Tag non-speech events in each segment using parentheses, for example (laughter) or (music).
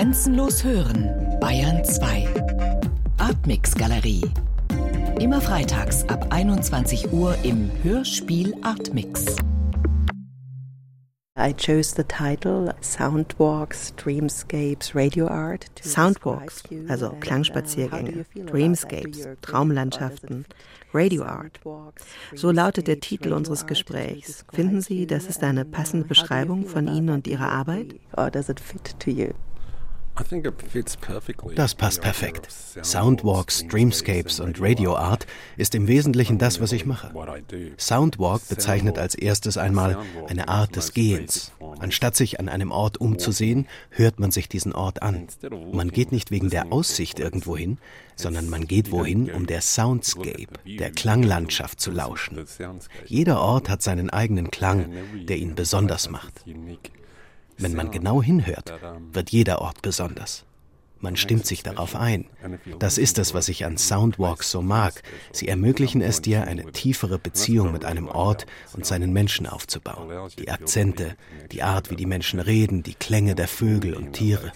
Grenzenlos hören, Bayern 2. Artmix Galerie. Immer freitags ab 21 Uhr im Hörspiel Artmix. I chose the title Soundwalks, Dreamscapes, Radio Art. Soundwalks, also Klangspaziergänge, Dreamscapes, Traumlandschaften, Radio Art. So lautet der Titel unseres Gesprächs. Finden Sie, das ist eine passende Beschreibung von Ihnen und Ihrer Arbeit? Or does it fit to you? Das passt perfekt. Soundwalks, Dreamscapes und Radio Art ist im Wesentlichen das, was ich mache. Soundwalk bezeichnet als erstes einmal eine Art des Gehens. Anstatt sich an einem Ort umzusehen, hört man sich diesen Ort an. Man geht nicht wegen der Aussicht irgendwo hin, sondern man geht wohin, um der Soundscape, der Klanglandschaft zu lauschen. Jeder Ort hat seinen eigenen Klang, der ihn besonders macht. Wenn man genau hinhört, wird jeder Ort besonders. Man stimmt sich darauf ein. Das ist es, was ich an Soundwalks so mag. Sie ermöglichen es dir, eine tiefere Beziehung mit einem Ort und seinen Menschen aufzubauen. Die Akzente, die Art, wie die Menschen reden, die Klänge der Vögel und Tiere.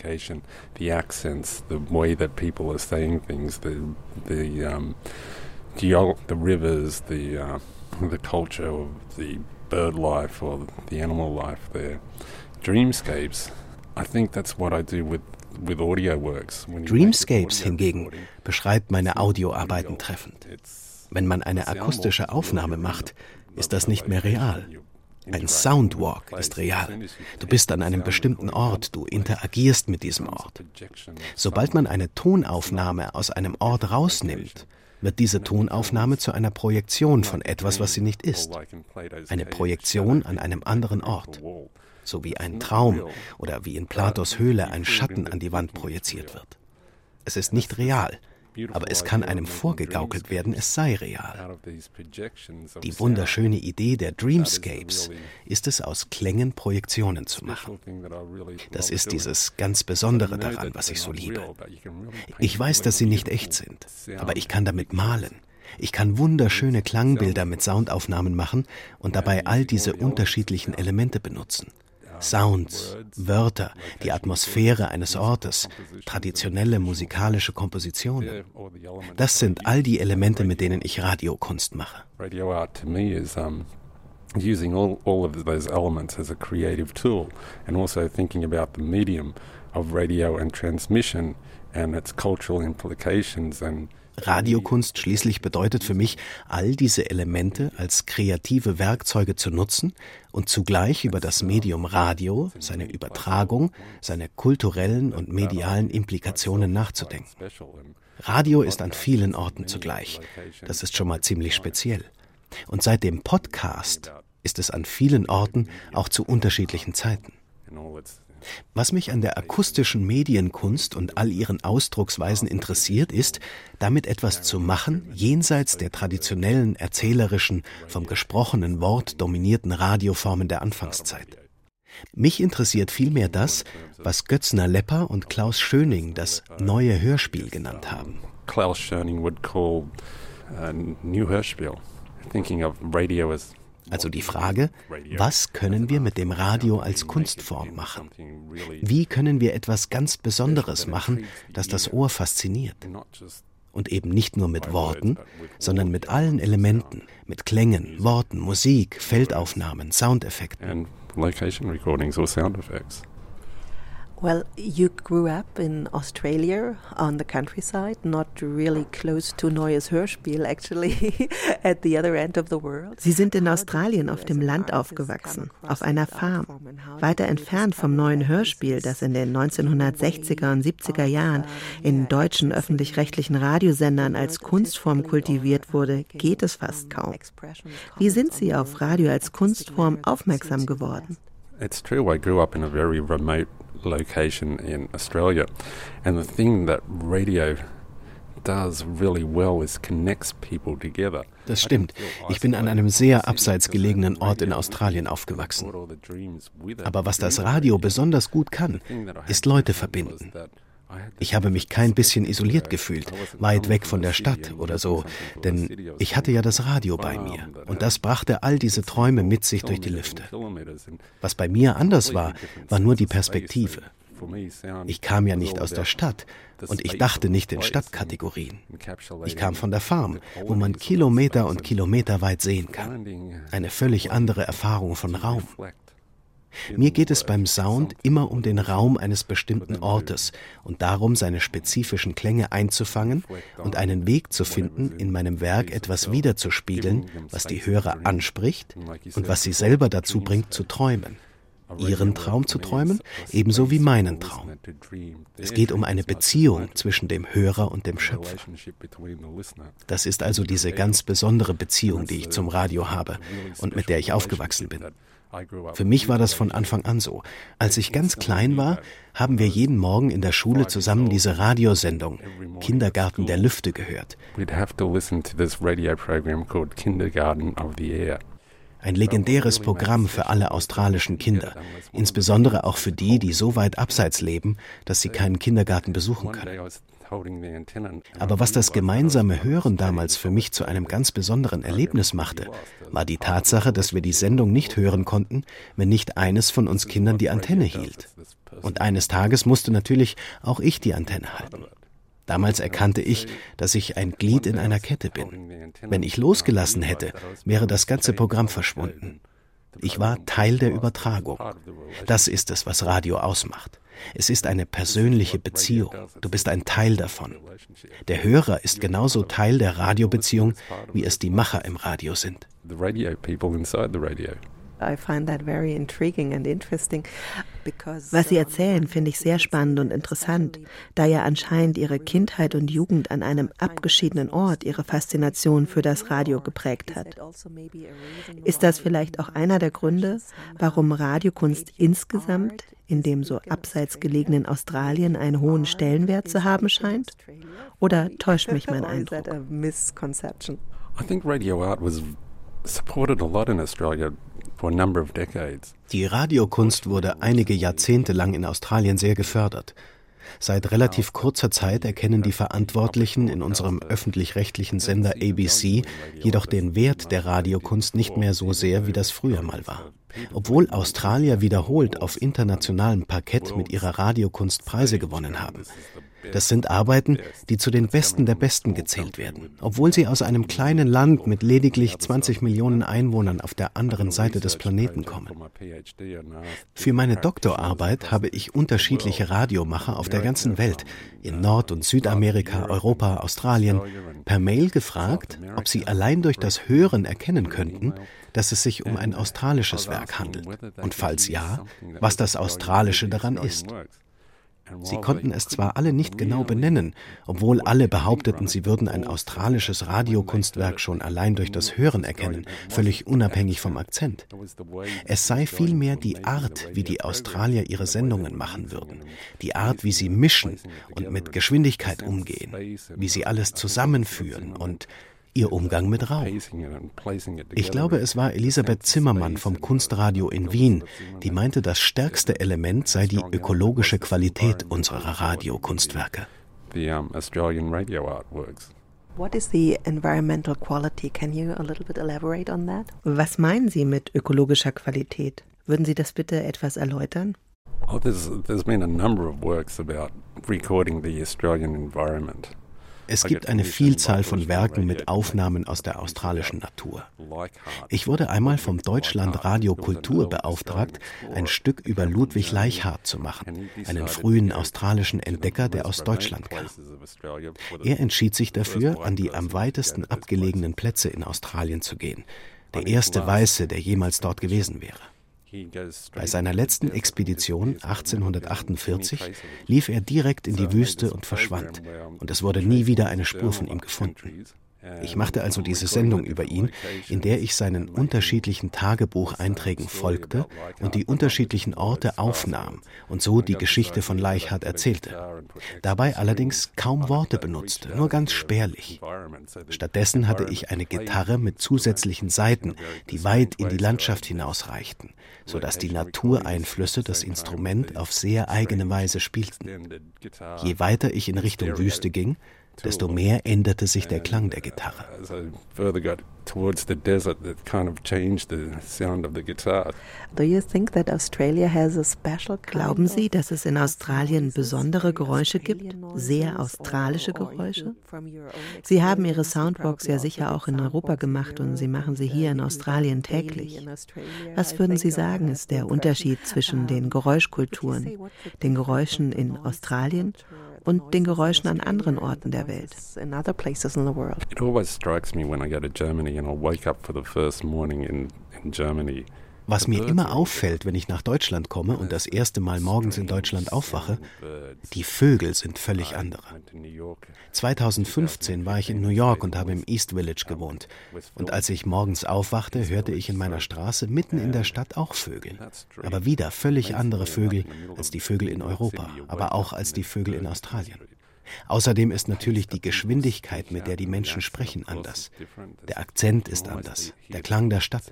The the rivers, the, uh, the culture of the bird life or the animal life there. Dreamscapes. I think that's what I do with with audio works. Dreamscapes hingegen beschreibt meine Audioarbeiten treffend. Wenn man eine akustische Aufnahme macht, ist das nicht mehr real. Ein Soundwalk ist real. Du bist an einem bestimmten Ort, du interagierst mit diesem Ort. Sobald man eine Tonaufnahme aus einem Ort rausnimmt, wird diese Tonaufnahme zu einer Projektion von etwas, was sie nicht ist. Eine Projektion an einem anderen Ort so wie ein Traum oder wie in Platos Höhle ein Schatten an die Wand projiziert wird. Es ist nicht real, aber es kann einem vorgegaukelt werden, es sei real. Die wunderschöne Idee der Dreamscapes ist es, aus Klängen Projektionen zu machen. Das ist dieses ganz Besondere daran, was ich so liebe. Ich weiß, dass sie nicht echt sind, aber ich kann damit malen. Ich kann wunderschöne Klangbilder mit Soundaufnahmen machen und dabei all diese unterschiedlichen Elemente benutzen. Sounds, Wörter, die Atmosphäre eines Ortes, traditionelle musikalische Kompositionen. Das sind all die Elemente, mit denen ich Radiokunst mache. Radio art to me is um, using all, all of those elements as a creative tool and also thinking about the medium of radio and transmission and its cultural implications and Radiokunst schließlich bedeutet für mich, all diese Elemente als kreative Werkzeuge zu nutzen und zugleich über das Medium Radio, seine Übertragung, seine kulturellen und medialen Implikationen nachzudenken. Radio ist an vielen Orten zugleich. Das ist schon mal ziemlich speziell. Und seit dem Podcast ist es an vielen Orten auch zu unterschiedlichen Zeiten. Was mich an der akustischen Medienkunst und all ihren Ausdrucksweisen interessiert, ist, damit etwas zu machen, jenseits der traditionellen, erzählerischen, vom gesprochenen Wort dominierten Radioformen der Anfangszeit. Mich interessiert vielmehr das, was Götzner Lepper und Klaus Schöning das neue Hörspiel genannt haben. Klaus Schöning would call a new Hörspiel, thinking of radio as also die Frage, was können wir mit dem Radio als Kunstform machen? Wie können wir etwas ganz Besonderes machen, das das Ohr fasziniert? Und eben nicht nur mit Worten, sondern mit allen Elementen, mit Klängen, Worten, Musik, Feldaufnahmen, Soundeffekten. Location recordings or sound effects. Well, you grew up in Australia on the countryside, not really close to Neues Hörspiel, actually, (laughs) at the other end of the world. Sie sind in Australien auf dem Land aufgewachsen, auf einer Farm, weiter entfernt vom neuen Hörspiel, das in den 1960er und 70er Jahren in deutschen öffentlich-rechtlichen Radiosendern als Kunstform kultiviert wurde, geht es fast kaum. Wie sind Sie auf Radio als Kunstform aufmerksam geworden? It's true, I grew up in a very remote location in Australia. And the thing that radio does really well is connects people together. Das stimmt. Ich bin an einem sehr abseits gelegenen Ort in Australien aufgewachsen. Aber was das Radio besonders gut kann, ist Leute verbinden. Ich habe mich kein bisschen isoliert gefühlt, weit weg von der Stadt oder so, denn ich hatte ja das Radio bei mir und das brachte all diese Träume mit sich durch die Lüfte. Was bei mir anders war, war nur die Perspektive. Ich kam ja nicht aus der Stadt und ich dachte nicht in Stadtkategorien. Ich kam von der Farm, wo man Kilometer und Kilometer weit sehen kann. Eine völlig andere Erfahrung von Raum. Mir geht es beim Sound immer um den Raum eines bestimmten Ortes und darum, seine spezifischen Klänge einzufangen und einen Weg zu finden, in meinem Werk etwas wiederzuspiegeln, was die Hörer anspricht und was sie selber dazu bringt zu träumen. Ihren Traum zu träumen, ebenso wie meinen Traum. Es geht um eine Beziehung zwischen dem Hörer und dem Schöpfer. Das ist also diese ganz besondere Beziehung, die ich zum Radio habe und mit der ich aufgewachsen bin. Für mich war das von Anfang an so. Als ich ganz klein war, haben wir jeden Morgen in der Schule zusammen diese Radiosendung Kindergarten der Lüfte gehört. Ein legendäres Programm für alle australischen Kinder, insbesondere auch für die, die so weit abseits leben, dass sie keinen Kindergarten besuchen können. Aber was das gemeinsame Hören damals für mich zu einem ganz besonderen Erlebnis machte, war die Tatsache, dass wir die Sendung nicht hören konnten, wenn nicht eines von uns Kindern die Antenne hielt. Und eines Tages musste natürlich auch ich die Antenne halten. Damals erkannte ich, dass ich ein Glied in einer Kette bin. Wenn ich losgelassen hätte, wäre das ganze Programm verschwunden. Ich war Teil der Übertragung. Das ist es, was Radio ausmacht. Es ist eine persönliche Beziehung. Du bist ein Teil davon. Der Hörer ist genauso Teil der Radiobeziehung, wie es die Macher im Radio sind. Was Sie erzählen, finde ich sehr spannend und interessant, da ja anscheinend Ihre Kindheit und Jugend an einem abgeschiedenen Ort Ihre Faszination für das Radio geprägt hat. Ist das vielleicht auch einer der Gründe, warum Radiokunst insgesamt in dem so abseits gelegenen Australien einen hohen Stellenwert zu haben scheint? Oder täuscht mich mein Eindruck? I think radio art was supported a lot in Australia die Radiokunst wurde einige Jahrzehnte lang in Australien sehr gefördert. Seit relativ kurzer Zeit erkennen die Verantwortlichen in unserem öffentlich-rechtlichen Sender ABC jedoch den Wert der Radiokunst nicht mehr so sehr, wie das früher mal war. Obwohl Australier wiederholt auf internationalem Parkett mit ihrer Radiokunst Preise gewonnen haben. Das sind Arbeiten, die zu den Besten der Besten gezählt werden, obwohl sie aus einem kleinen Land mit lediglich 20 Millionen Einwohnern auf der anderen Seite des Planeten kommen. Für meine Doktorarbeit habe ich unterschiedliche Radiomacher auf der ganzen Welt, in Nord- und Südamerika, Europa, Australien, per Mail gefragt, ob sie allein durch das Hören erkennen könnten, dass es sich um ein australisches Werk handelt und falls ja, was das Australische daran ist. Sie konnten es zwar alle nicht genau benennen, obwohl alle behaupteten, sie würden ein australisches Radiokunstwerk schon allein durch das Hören erkennen, völlig unabhängig vom Akzent. Es sei vielmehr die Art, wie die Australier ihre Sendungen machen würden, die Art, wie sie mischen und mit Geschwindigkeit umgehen, wie sie alles zusammenführen und ihr Umgang mit Rauch. Ich glaube, es war Elisabeth Zimmermann vom Kunstradio in Wien, die meinte, das stärkste Element sei die ökologische Qualität unserer Radiokunstwerke. What is the environmental quality? Can you a little bit elaborate on that? Was meinen Sie mit ökologischer Qualität? Würden Sie das bitte etwas erläutern? Oh, there's, there's been a number of works about recording the Australian environment. Es gibt eine Vielzahl von Werken mit Aufnahmen aus der australischen Natur. Ich wurde einmal vom Deutschland Radio Kultur beauftragt, ein Stück über Ludwig Leichhardt zu machen, einen frühen australischen Entdecker, der aus Deutschland kam. Er entschied sich dafür, an die am weitesten abgelegenen Plätze in Australien zu gehen, der erste Weiße, der jemals dort gewesen wäre. Bei seiner letzten Expedition 1848 lief er direkt in die Wüste und verschwand, und es wurde nie wieder eine Spur von ihm gefunden. Ich machte also diese Sendung über ihn, in der ich seinen unterschiedlichen Tagebucheinträgen folgte und die unterschiedlichen Orte aufnahm und so die Geschichte von Leichhardt erzählte. Dabei allerdings kaum Worte benutzte, nur ganz spärlich. Stattdessen hatte ich eine Gitarre mit zusätzlichen Saiten, die weit in die Landschaft hinausreichten, sodass die Natureinflüsse das Instrument auf sehr eigene Weise spielten. Je weiter ich in Richtung Wüste ging, desto mehr änderte sich der Klang der Gitarre. towards the desert that kind of changed the sound of the guitar. Do you think that Australia has a special Glauben Sie, dass es in Australien besondere Geräusche gibt, sehr australische Geräusche? Sie haben Ihre Soundbox ja sicher auch in Europa gemacht und Sie machen sie hier in Australien täglich. Was würden Sie sagen, ist der Unterschied zwischen den Geräuschkulturen, den Geräuschen in Australien und den Geräuschen an anderen Orten der Welt. It always strikes me when I go to Germany and I wake up for the first morning in, in Germany. Was mir immer auffällt, wenn ich nach Deutschland komme und das erste Mal morgens in Deutschland aufwache, die Vögel sind völlig andere. 2015 war ich in New York und habe im East Village gewohnt. Und als ich morgens aufwachte, hörte ich in meiner Straße mitten in der Stadt auch Vögel. Aber wieder völlig andere Vögel als die Vögel in Europa, aber auch als die Vögel in Australien. Außerdem ist natürlich die Geschwindigkeit, mit der die Menschen sprechen, anders. Der Akzent ist anders, der Klang der Stadt.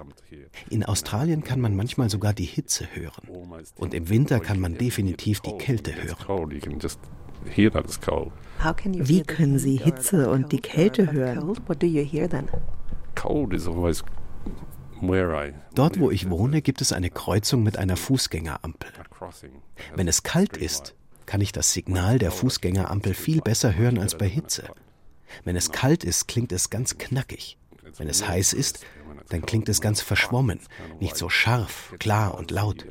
In Australien kann man manchmal sogar die Hitze hören. Und im Winter kann man definitiv die Kälte hören. Wie können Sie Hitze und die Kälte hören? Dort, wo ich wohne, gibt es eine Kreuzung mit einer Fußgängerampel. Wenn es kalt ist, kann ich das Signal der Fußgängerampel viel besser hören als bei Hitze. Wenn es kalt ist, klingt es ganz knackig. Wenn es heiß ist, dann klingt es ganz verschwommen, nicht so scharf, klar und laut.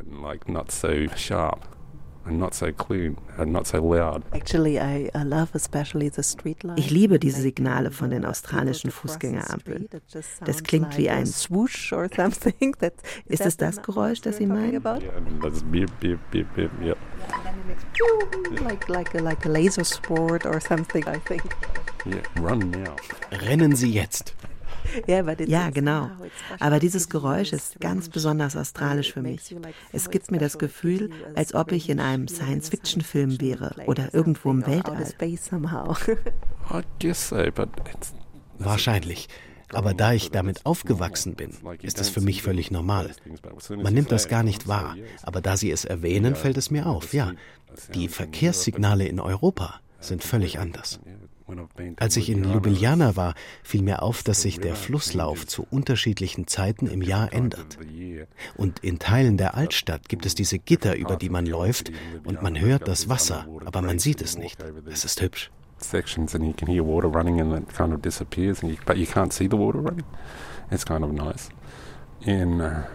Ich liebe diese Signale von den australischen Fußgängerampeln. Das klingt wie ein Swoosh or something. (laughs) Ist es das Geräusch, das Sie meinen? Rennen Sie jetzt. Ja, genau. Aber dieses Geräusch ist ganz besonders australisch für mich. Es gibt mir das Gefühl, als ob ich in einem Science-Fiction-Film wäre oder irgendwo im Weltall. (laughs) Wahrscheinlich. Aber da ich damit aufgewachsen bin, ist es für mich völlig normal. Man nimmt das gar nicht wahr, aber da Sie es erwähnen, fällt es mir auf. Ja, die Verkehrssignale in Europa sind völlig anders. Als ich in Ljubljana war, fiel mir auf, dass sich der Flusslauf zu unterschiedlichen Zeiten im Jahr ändert. Und in Teilen der Altstadt gibt es diese Gitter, über die man läuft, und man hört das Wasser, aber man sieht es nicht. Es ist hübsch. Sections and you can hear water running and it kind of disappears and you, but you can't see the water running. It's kind of nice. In uh,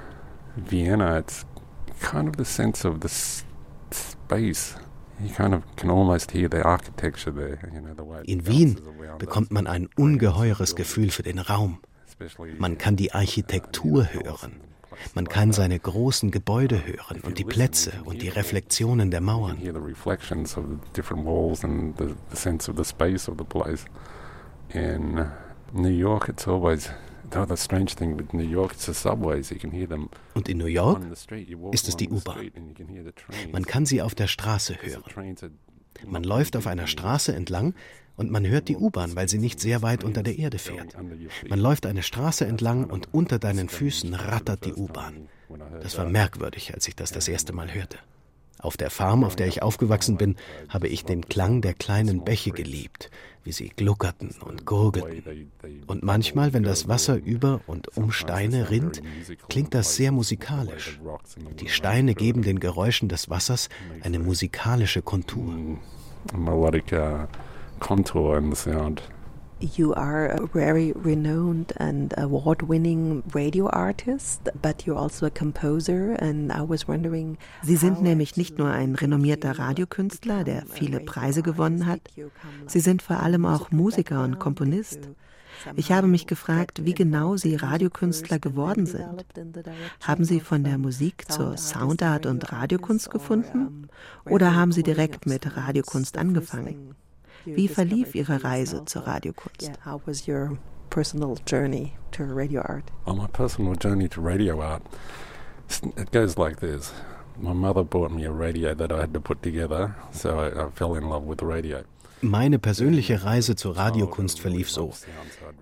Vienna, it's kind of the sense of the space You kind of can almost hear the architecture there, you know, the way in Wien bekommt man ein ungeheures Gefühl für den Raum. Man kann die Architektur hören. Man kann seine großen Gebäude hören und die Plätze und die Reflexionen der Mauern. In New York, it's always und in New York ist es die U-Bahn. Man kann sie auf der Straße hören. Man läuft auf einer Straße entlang und man hört die U-Bahn, weil sie nicht sehr weit unter der Erde fährt. Man läuft eine Straße entlang und unter deinen Füßen rattert die U-Bahn. Das war merkwürdig, als ich das das erste Mal hörte. Auf der Farm, auf der ich aufgewachsen bin, habe ich den Klang der kleinen Bäche geliebt, wie sie gluckerten und gurgelten. Und manchmal, wenn das Wasser über und um Steine rinnt, klingt das sehr musikalisch. Die Steine geben den Geräuschen des Wassers eine musikalische Kontur. Melodic uh, contour in the sound. You are a very renowned and award winning radio artist, but you're also a composer. And I was wondering. Sie sind nämlich nicht nur ein renommierter Radiokünstler, der viele Preise gewonnen hat. Sie sind vor allem auch Musiker und Komponist. Ich habe mich gefragt, wie genau Sie Radiokünstler geworden sind. Haben Sie von der Musik zur Soundart und Radiokunst gefunden? Oder haben Sie direkt mit Radiokunst angefangen? Wie verlief Ihre Reise zur Radiokunst? How was your personal journey to radio art? Oh, my personal journey to radio art, it goes like this. My mother bought me a radio that I had to put together, so I, I fell in love with radio. Meine persönliche Reise zur Radiokunst verlief so.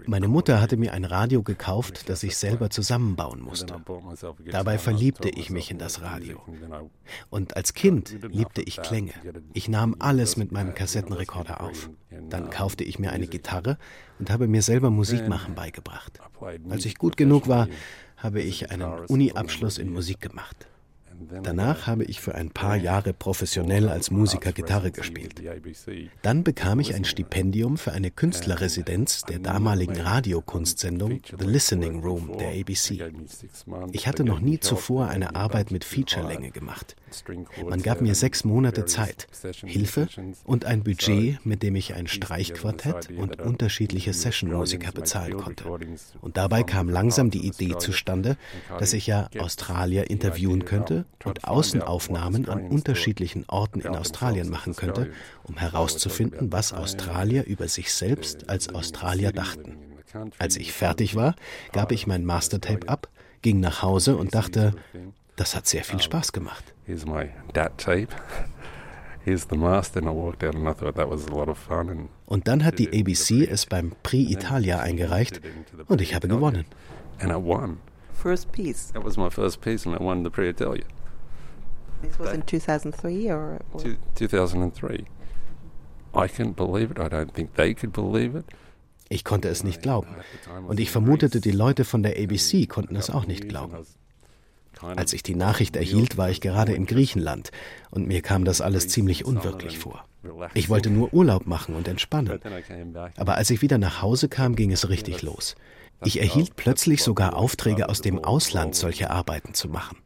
Meine Mutter hatte mir ein Radio gekauft, das ich selber zusammenbauen musste. Dabei verliebte ich mich in das Radio. Und als Kind liebte ich Klänge. Ich nahm alles mit meinem Kassettenrekorder auf. Dann kaufte ich mir eine Gitarre und habe mir selber Musik machen beigebracht. Als ich gut genug war, habe ich einen Uni-Abschluss in Musik gemacht. Danach habe ich für ein paar Jahre professionell als Musiker Gitarre gespielt. Dann bekam ich ein Stipendium für eine Künstlerresidenz der damaligen Radiokunstsendung The Listening Room der ABC. Ich hatte noch nie zuvor eine Arbeit mit Featurelänge gemacht. Man gab mir sechs Monate Zeit, Hilfe und ein Budget, mit dem ich ein Streichquartett und unterschiedliche Sessionmusiker bezahlen konnte. Und dabei kam langsam die Idee zustande, dass ich ja Australier interviewen könnte und Außenaufnahmen an unterschiedlichen Orten in Australien machen könnte, um herauszufinden, was Australier über sich selbst als Australier dachten. Als ich fertig war, gab ich mein Mastertape ab, ging nach Hause und dachte, das hat sehr viel Spaß gemacht. Und dann hat die ABC es beim Prix Italia eingereicht und ich habe gewonnen. First piece. That was my first piece and I won the Prix Italia. This was in 2003 or, or? 2003. I couldn't believe it. I don't think they could believe it. Ich konnte es nicht glauben. Und ich vermutete, die Leute von der ABC konnten es auch nicht glauben. Als ich die Nachricht erhielt, war ich gerade in Griechenland und mir kam das alles ziemlich unwirklich vor. Ich wollte nur Urlaub machen und entspannen. Aber als ich wieder nach Hause kam, ging es richtig los. Ich erhielt plötzlich sogar Aufträge aus dem Ausland, solche Arbeiten zu machen.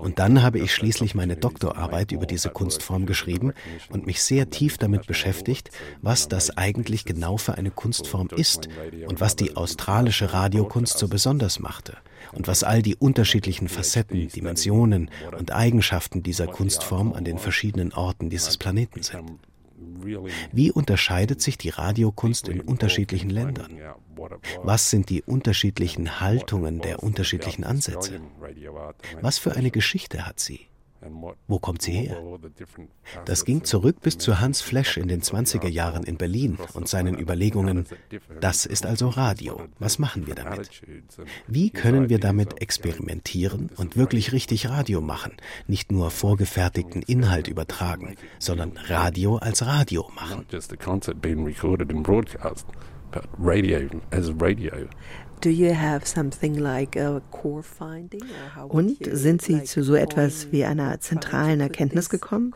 Und dann habe ich schließlich meine Doktorarbeit über diese Kunstform geschrieben und mich sehr tief damit beschäftigt, was das eigentlich genau für eine Kunstform ist und was die australische Radiokunst so besonders machte und was all die unterschiedlichen Facetten, Dimensionen und Eigenschaften dieser Kunstform an den verschiedenen Orten dieses Planeten sind. Wie unterscheidet sich die Radiokunst in unterschiedlichen Ländern? Was sind die unterschiedlichen Haltungen der unterschiedlichen Ansätze? Was für eine Geschichte hat sie? Wo kommt sie her? Das ging zurück bis zu Hans Flesch in den 20er Jahren in Berlin und seinen Überlegungen, das ist also Radio, was machen wir damit? Wie können wir damit experimentieren und wirklich richtig Radio machen, nicht nur vorgefertigten Inhalt übertragen, sondern Radio als Radio machen? Und sind Sie zu so etwas wie einer zentralen Erkenntnis gekommen?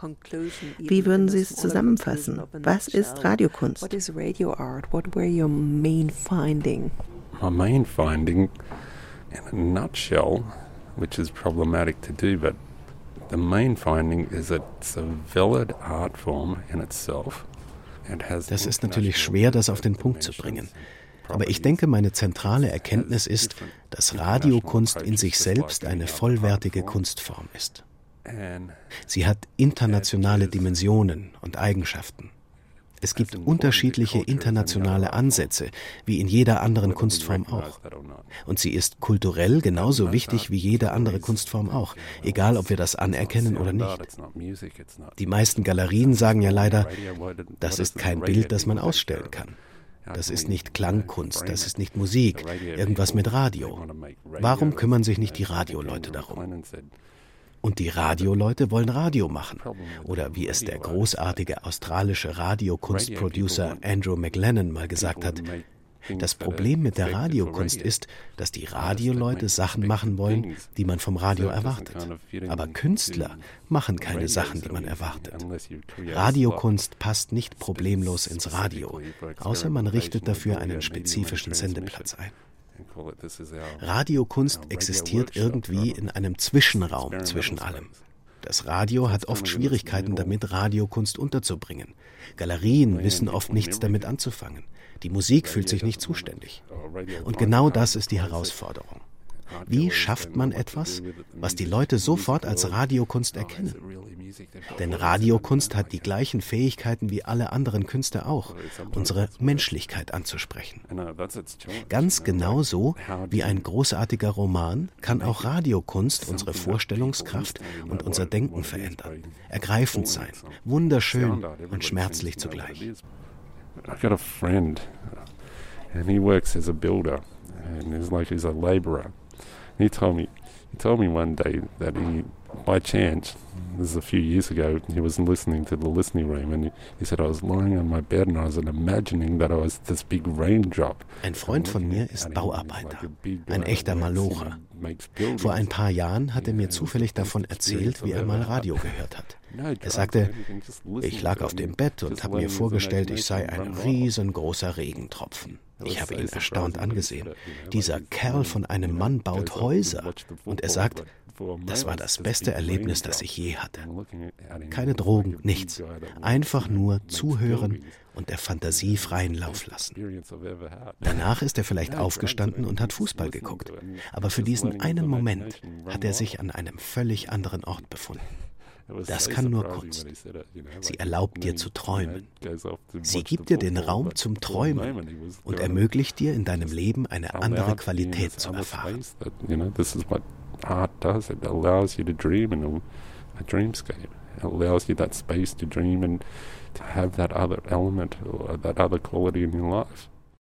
Wie würden Sie es zusammenfassen? Was ist Radiokunst? What is radio art? What were your main finding? My main finding, in a nutshell, which is problematic to do, but the main finding is that it's a valid art form in itself. Das ist natürlich schwer, das auf den Punkt zu bringen. Aber ich denke, meine zentrale Erkenntnis ist, dass Radiokunst in sich selbst eine vollwertige Kunstform ist. Sie hat internationale Dimensionen und Eigenschaften. Es gibt unterschiedliche internationale Ansätze, wie in jeder anderen Kunstform auch. Und sie ist kulturell genauso wichtig wie jede andere Kunstform auch, egal ob wir das anerkennen oder nicht. Die meisten Galerien sagen ja leider, das ist kein Bild, das man ausstellen kann. Das ist nicht Klangkunst, das ist nicht Musik, irgendwas mit Radio. Warum kümmern sich nicht die Radioleute darum? Und die Radioleute wollen Radio machen. Oder wie es der großartige australische Radiokunstproducer Andrew McLennan mal gesagt hat, das Problem mit der Radiokunst ist, dass die Radioleute Sachen machen wollen, die man vom Radio erwartet. Aber Künstler machen keine Sachen, die man erwartet. Radiokunst passt nicht problemlos ins Radio, außer man richtet dafür einen spezifischen Sendeplatz ein. Radiokunst existiert irgendwie in einem Zwischenraum zwischen allem. Das Radio hat oft Schwierigkeiten damit, Radiokunst unterzubringen. Galerien wissen oft nichts damit anzufangen. Die Musik fühlt sich nicht zuständig. Und genau das ist die Herausforderung. Wie schafft man etwas, was die Leute sofort als Radiokunst erkennen? Denn Radiokunst hat die gleichen Fähigkeiten wie alle anderen Künste auch, unsere Menschlichkeit anzusprechen. Ganz genauso wie ein großartiger Roman kann auch Radiokunst unsere Vorstellungskraft und unser Denken verändern, ergreifend sein, wunderschön und schmerzlich zugleich. I've got a friend, and he works as a builder, and he's like he's a labourer. He told me, he told me one day that he, by chance, this is a few years ago, he was listening to the listening room, and he, he said I was lying on my bed and I was imagining that I was this big raindrop. Ein Freund von mir ist Bauarbeiter, ein echter Malocher. Vor ein paar Jahren hat er mir zufällig davon erzählt, wie er mal Radio gehört hat. (laughs) Er sagte, ich lag auf dem Bett und habe mir vorgestellt, ich sei ein riesengroßer Regentropfen. Ich habe ihn erstaunt angesehen. Dieser Kerl von einem Mann baut Häuser. Und er sagt, das war das beste Erlebnis, das ich je hatte. Keine Drogen, nichts. Einfach nur zuhören und der Fantasie freien Lauf lassen. Danach ist er vielleicht aufgestanden und hat Fußball geguckt. Aber für diesen einen Moment hat er sich an einem völlig anderen Ort befunden. (laughs) Das kann nur Kunst. Sie erlaubt dir zu träumen. Sie gibt dir den Raum zum Träumen und ermöglicht dir in deinem Leben eine andere Qualität zu erfahren. Art does. It allows you to dream in a, a dreamscape. It allows you that space to dream and to have that other element or that other quality in your life.